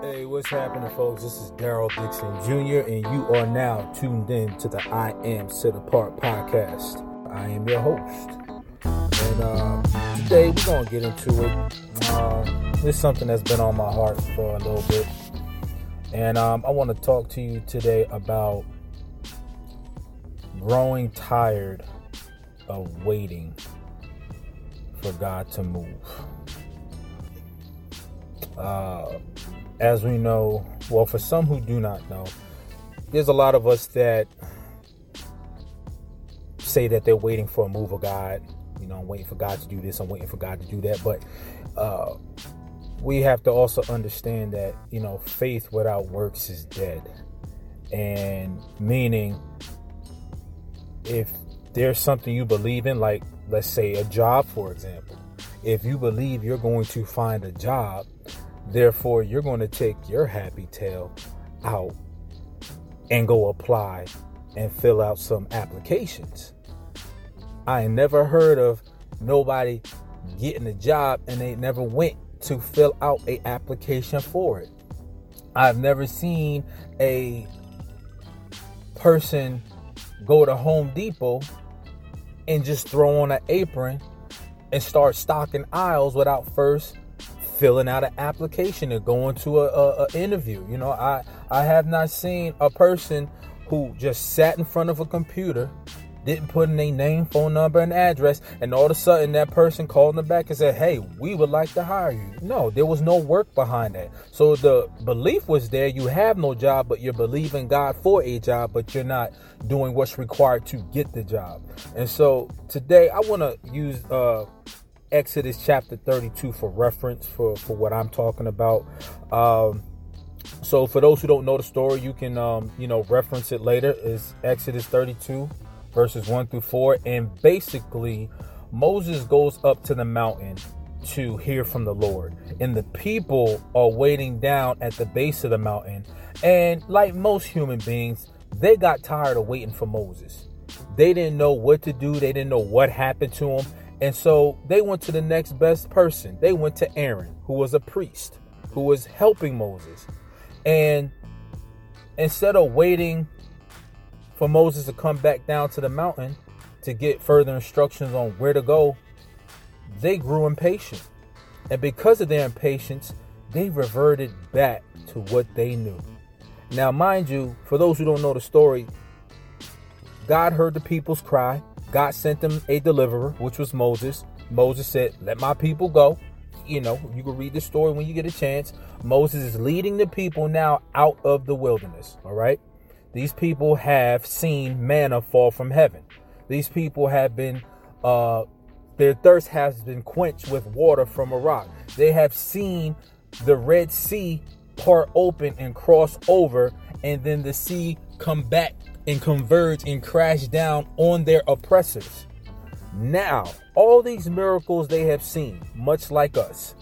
Hey, what's happening, folks? This is Daryl Dixon Jr., and you are now tuned in to the I Am Set Apart podcast. I am your host. And uh, today we're going to get into it. Uh, it's something that's been on my heart for a little bit. And um, I want to talk to you today about growing tired of waiting for God to move. Uh, as we know, well, for some who do not know, there's a lot of us that say that they're waiting for a move of God. You know, I'm waiting for God to do this, I'm waiting for God to do that. But uh, we have to also understand that, you know, faith without works is dead. And meaning, if there's something you believe in, like let's say a job, for example, if you believe you're going to find a job, therefore you're going to take your happy tail out and go apply and fill out some applications. I never heard of nobody getting a job and they never went to fill out a application for it. I've never seen a person go to Home Depot and just throw on an apron and start stocking aisles without first filling out an application and going to a, a, a, interview. You know, I I have not seen a person who just sat in front of a computer, didn't put in a name, phone number, and address, and all of a sudden that person called them back and said, "Hey, we would like to hire you." No, there was no work behind that. So the belief was there. You have no job, but you're believing God for a job, but you're not doing what's required to get the job. And so today I want to use. Uh, Exodus chapter 32 for reference for, for what I'm talking about. Um, so for those who don't know the story, you can um, you know reference it later. Is Exodus 32 verses 1 through 4, and basically Moses goes up to the mountain to hear from the Lord, and the people are waiting down at the base of the mountain. And like most human beings, they got tired of waiting for Moses. They didn't know what to do. They didn't know what happened to him. And so they went to the next best person. They went to Aaron, who was a priest, who was helping Moses. And instead of waiting for Moses to come back down to the mountain to get further instructions on where to go, they grew impatient. And because of their impatience, they reverted back to what they knew. Now, mind you, for those who don't know the story, God heard the people's cry. God sent them a deliverer, which was Moses. Moses said, Let my people go. You know, you can read the story when you get a chance. Moses is leading the people now out of the wilderness. All right. These people have seen manna fall from heaven. These people have been, uh, their thirst has been quenched with water from a rock. They have seen the Red Sea part open and cross over, and then the sea come back and converge and crash down on their oppressors. Now, all these miracles they have seen, much like us,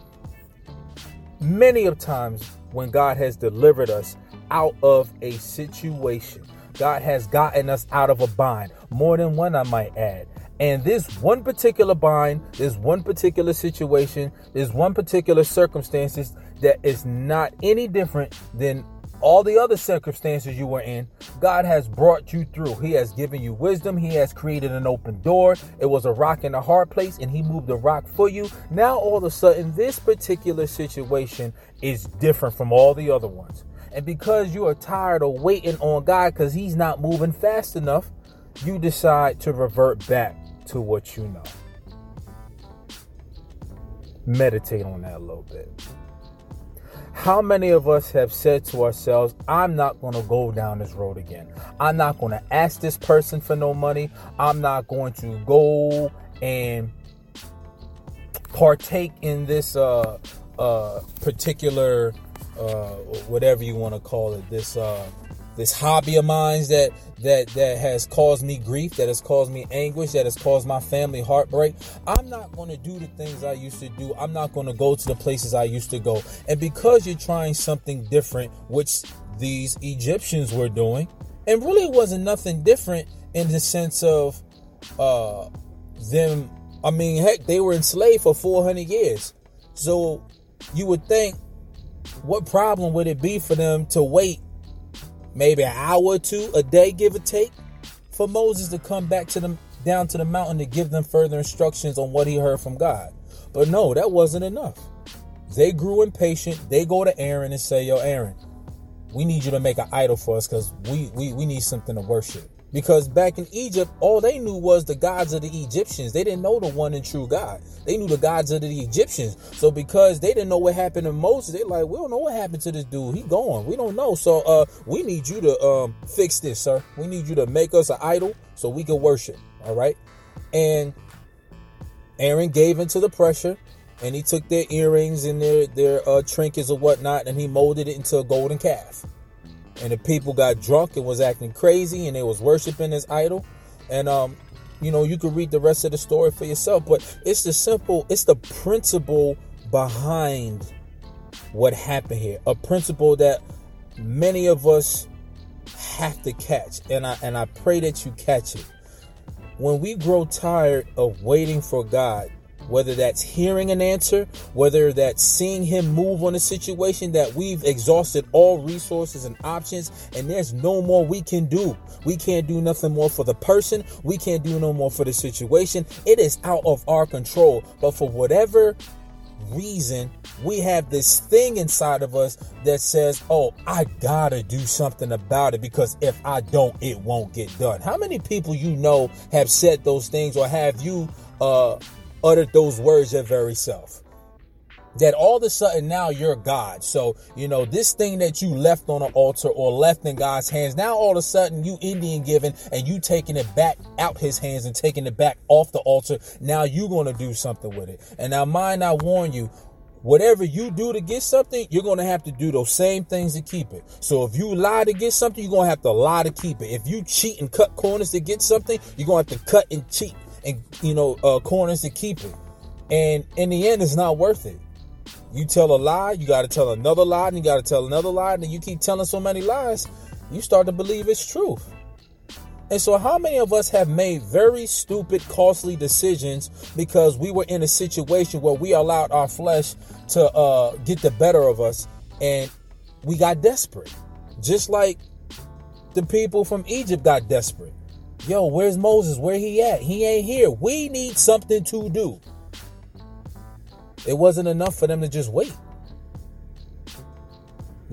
many of times when God has delivered us out of a situation, God has gotten us out of a bind, more than one, I might add. And this one particular bind, this one particular situation, this one particular circumstances that is not any different than all the other circumstances you were in, God has brought you through. He has given you wisdom. He has created an open door. It was a rock in a hard place, and He moved the rock for you. Now, all of a sudden, this particular situation is different from all the other ones. And because you are tired of waiting on God because He's not moving fast enough, you decide to revert back to what you know. Meditate on that a little bit. How many of us have said to ourselves, I'm not going to go down this road again. I'm not going to ask this person for no money. I'm not going to go and partake in this uh, uh, particular, uh, whatever you want to call it, this uh, this hobby of mine that that that has caused me grief, that has caused me anguish, that has caused my family heartbreak. I'm not going to do the things I used to do. I'm not going to go to the places I used to go. And because you're trying something different, which these Egyptians were doing, and really wasn't nothing different in the sense of uh them I mean, heck, they were enslaved for 400 years. So you would think what problem would it be for them to wait maybe an hour or two, a day, give or take, for Moses to come back to them down to the mountain to give them further instructions on what he heard from God? But no, that wasn't enough. They grew impatient. They go to Aaron and say, Yo, Aaron, we need you to make an idol for us because we, we, we need something to worship. Because back in Egypt, all they knew was the gods of the Egyptians. They didn't know the one and true God. They knew the gods of the Egyptians. So because they didn't know what happened to Moses, they like, we don't know what happened to this dude. He gone. We don't know. So uh we need you to um fix this, sir. We need you to make us an idol so we can worship. All right. And Aaron gave into the pressure and he took their earrings and their their uh, trinkets or whatnot and he molded it into a golden calf and the people got drunk and was acting crazy and they was worshiping this idol. And um you know you can read the rest of the story for yourself but it's the simple it's the principle behind what happened here. A principle that many of us have to catch. And i and i pray that you catch it. When we grow tired of waiting for god whether that's hearing an answer, whether that's seeing him move on a situation that we've exhausted all resources and options, and there's no more we can do. We can't do nothing more for the person, we can't do no more for the situation. It is out of our control. But for whatever reason, we have this thing inside of us that says, Oh, I gotta do something about it because if I don't, it won't get done. How many people you know have said those things or have you uh uttered those words your very self. That all of a sudden now you're God. So, you know, this thing that you left on an altar or left in God's hands, now all of a sudden you Indian giving and you taking it back out his hands and taking it back off the altar. Now you're going to do something with it. And now mind, I warn you, whatever you do to get something, you're going to have to do those same things to keep it. So if you lie to get something, you're going to have to lie to keep it. If you cheat and cut corners to get something, you're going to have to cut and cheat and you know uh, corners to keep it. And in the end, it's not worth it. You tell a lie, you got to tell another lie, and you got to tell another lie, and you keep telling so many lies, you start to believe it's truth. And so, how many of us have made very stupid, costly decisions because we were in a situation where we allowed our flesh to uh, get the better of us and we got desperate? Just like the people from Egypt got desperate. Yo, where's Moses? Where he at? He ain't here. We need something to do. It wasn't enough for them to just wait.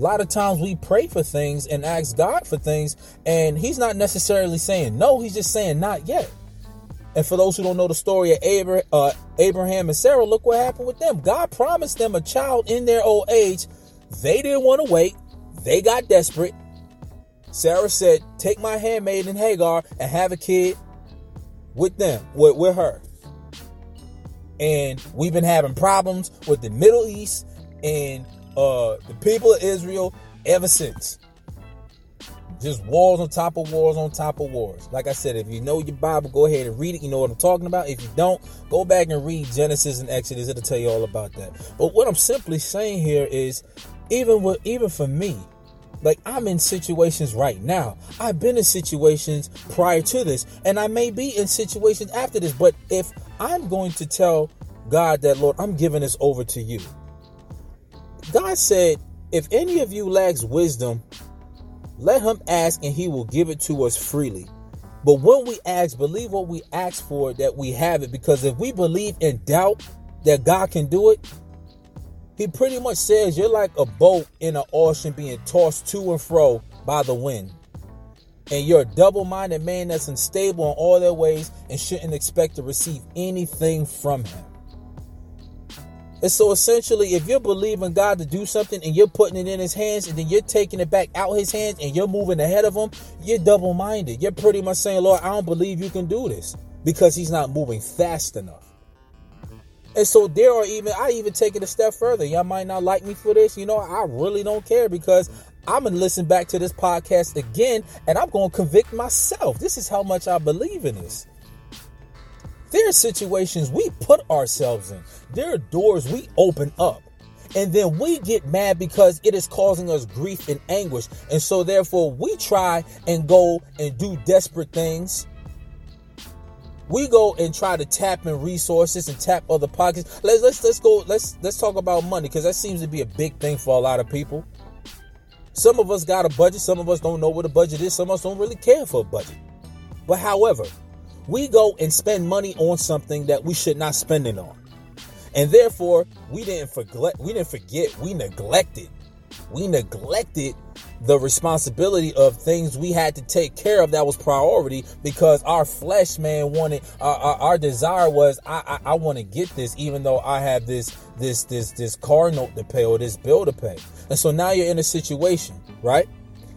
A lot of times we pray for things and ask God for things, and He's not necessarily saying no, He's just saying not yet. And for those who don't know the story of uh, Abraham and Sarah, look what happened with them. God promised them a child in their old age. They didn't want to wait, they got desperate, Sarah said, Take my handmaid and Hagar and have a kid with them, with, with her. And we've been having problems with the Middle East and uh, the people of Israel ever since. Just wars on top of wars on top of wars. Like I said, if you know your Bible, go ahead and read it. You know what I'm talking about. If you don't, go back and read Genesis and Exodus. It'll tell you all about that. But what I'm simply saying here is, even with even for me, like I'm in situations right now. I've been in situations prior to this, and I may be in situations after this. But if I'm going to tell God that, Lord, I'm giving this over to you, God said, if any of you lacks wisdom, let him ask and he will give it to us freely. But when we ask, believe what we ask for that we have it. Because if we believe in doubt that God can do it, he pretty much says you're like a boat in an ocean being tossed to and fro by the wind. And you're a double minded man that's unstable in all their ways and shouldn't expect to receive anything from him. And so essentially, if you're believing God to do something and you're putting it in his hands and then you're taking it back out his hands and you're moving ahead of him, you're double minded. You're pretty much saying, Lord, I don't believe you can do this because he's not moving fast enough. And so there are even I even take it a step further. Y'all might not like me for this. You know, I really don't care because I'm gonna listen back to this podcast again and I'm gonna convict myself. This is how much I believe in this. There are situations we put ourselves in. There are doors we open up. And then we get mad because it is causing us grief and anguish. And so therefore we try and go and do desperate things we go and try to tap in resources and tap other pockets. Let's let's let's go. Let's let's talk about money because that seems to be a big thing for a lot of people. Some of us got a budget. Some of us don't know what a budget is. Some of us don't really care for a budget. But however, we go and spend money on something that we should not spend it on, and therefore we didn't forget. We didn't forget. We neglected. We neglected the responsibility of things we had to take care of that was priority because our flesh man wanted our, our, our desire was I I, I want to get this even though I have this this this this car note to pay or this bill to pay. And so now you're in a situation right?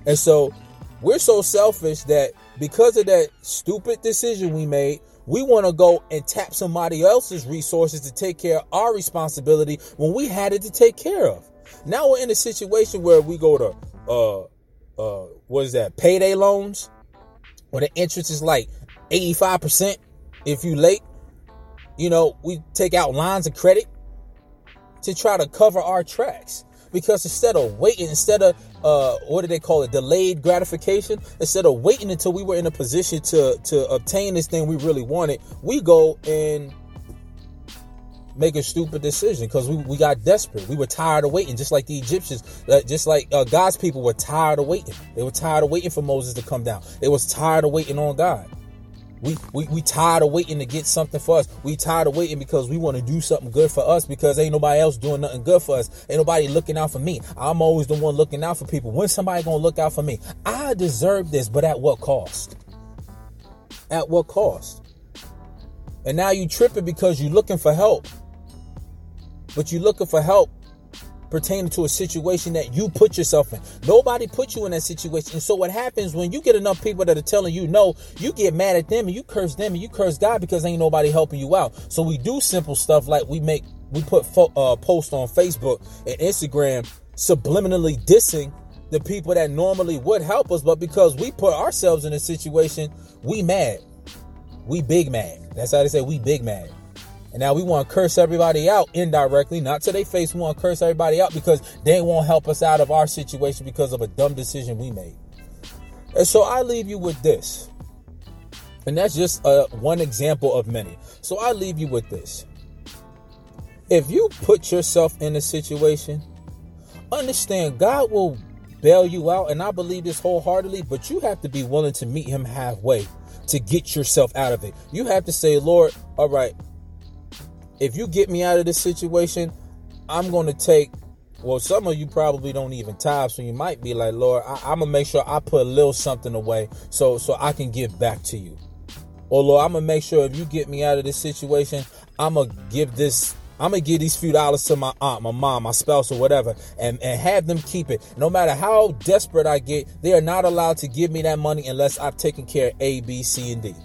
And so we're so selfish that because of that stupid decision we made we want to go and tap somebody else's resources to take care of our responsibility when we had it to take care of. Now we're in a situation where we go to uh uh what is that payday loans? Where the interest is like 85% if you late. You know we take out lines of credit to try to cover our tracks. Because instead of waiting instead of uh what do they call it delayed gratification instead of waiting until we were in a position to to obtain this thing we really wanted we go and make a stupid decision because we, we got desperate. We were tired of waiting, just like the Egyptians, uh, just like uh, God's people were tired of waiting. They were tired of waiting for Moses to come down. They was tired of waiting on God. We, we, we tired of waiting to get something for us. We tired of waiting because we want to do something good for us because ain't nobody else doing nothing good for us. Ain't nobody looking out for me. I'm always the one looking out for people. When somebody gonna look out for me? I deserve this, but at what cost? At what cost? And now you tripping because you're looking for help but you're looking for help pertaining to a situation that you put yourself in. Nobody put you in that situation. And so what happens when you get enough people that are telling you no, you get mad at them and you curse them and you curse God because ain't nobody helping you out. So we do simple stuff like we make we put fo- uh, posts on Facebook and Instagram subliminally dissing the people that normally would help us, but because we put ourselves in a situation, we mad. We big mad. That's how they say we big mad. And now we want to curse everybody out indirectly, not to their face. We want to curse everybody out because they won't help us out of our situation because of a dumb decision we made. And so I leave you with this. And that's just uh, one example of many. So I leave you with this. If you put yourself in a situation, understand God will bail you out. And I believe this wholeheartedly, but you have to be willing to meet Him halfway to get yourself out of it. You have to say, Lord, all right, if you get me out of this situation, I'm going to take. Well, some of you probably don't even tithe, so you might be like, Lord, I, am gonna make sure I put a little something away so so I can give back to you. Or Lord, I'm gonna make sure if you get me out of this situation, I'm gonna give this I'm gonna give these few dollars to my aunt, my mom, my spouse, or whatever, and, and have them keep it. No matter how desperate I get, they are not allowed to give me that money unless I've taken care of A, B, C, and D.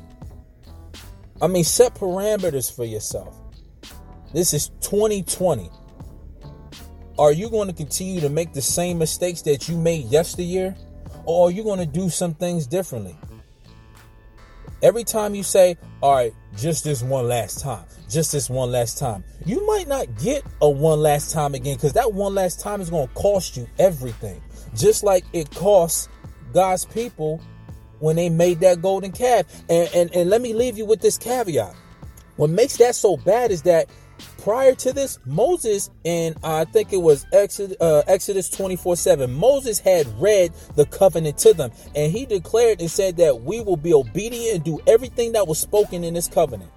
I mean, set parameters for yourself. This is 2020. Are you going to continue to make the same mistakes that you made yesteryear? Or are you going to do some things differently? Every time you say, all right, just this one last time, just this one last time, you might not get a one last time again because that one last time is going to cost you everything. Just like it costs God's people when they made that golden calf. And, and, and let me leave you with this caveat. What makes that so bad is that prior to this, Moses and I think it was Exodus, uh, Exodus 24 7, Moses had read the covenant to them and he declared and said that we will be obedient and do everything that was spoken in this covenant.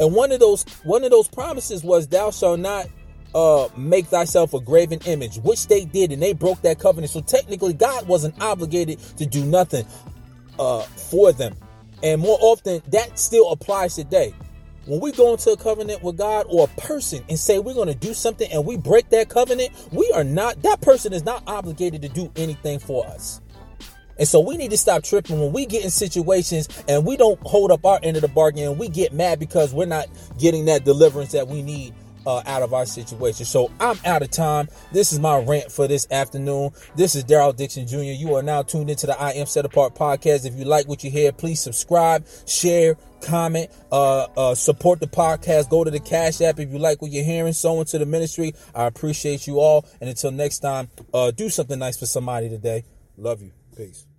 And one of those one of those promises was thou shalt not uh make thyself a graven image, which they did, and they broke that covenant. So technically, God wasn't obligated to do nothing uh for them. And more often, that still applies today. When we go into a covenant with God or a person and say we're going to do something and we break that covenant, we are not, that person is not obligated to do anything for us. And so we need to stop tripping when we get in situations and we don't hold up our end of the bargain and we get mad because we're not getting that deliverance that we need uh, out of our situation. So I'm out of time. This is my rant for this afternoon. This is Daryl Dixon Jr. You are now tuned into the I Am Set Apart podcast. If you like what you hear, please subscribe, share, comment, uh, uh, support the podcast. Go to the Cash App if you like what you're hearing. Sow into the ministry. I appreciate you all. And until next time, uh, do something nice for somebody today. Love you. Peace.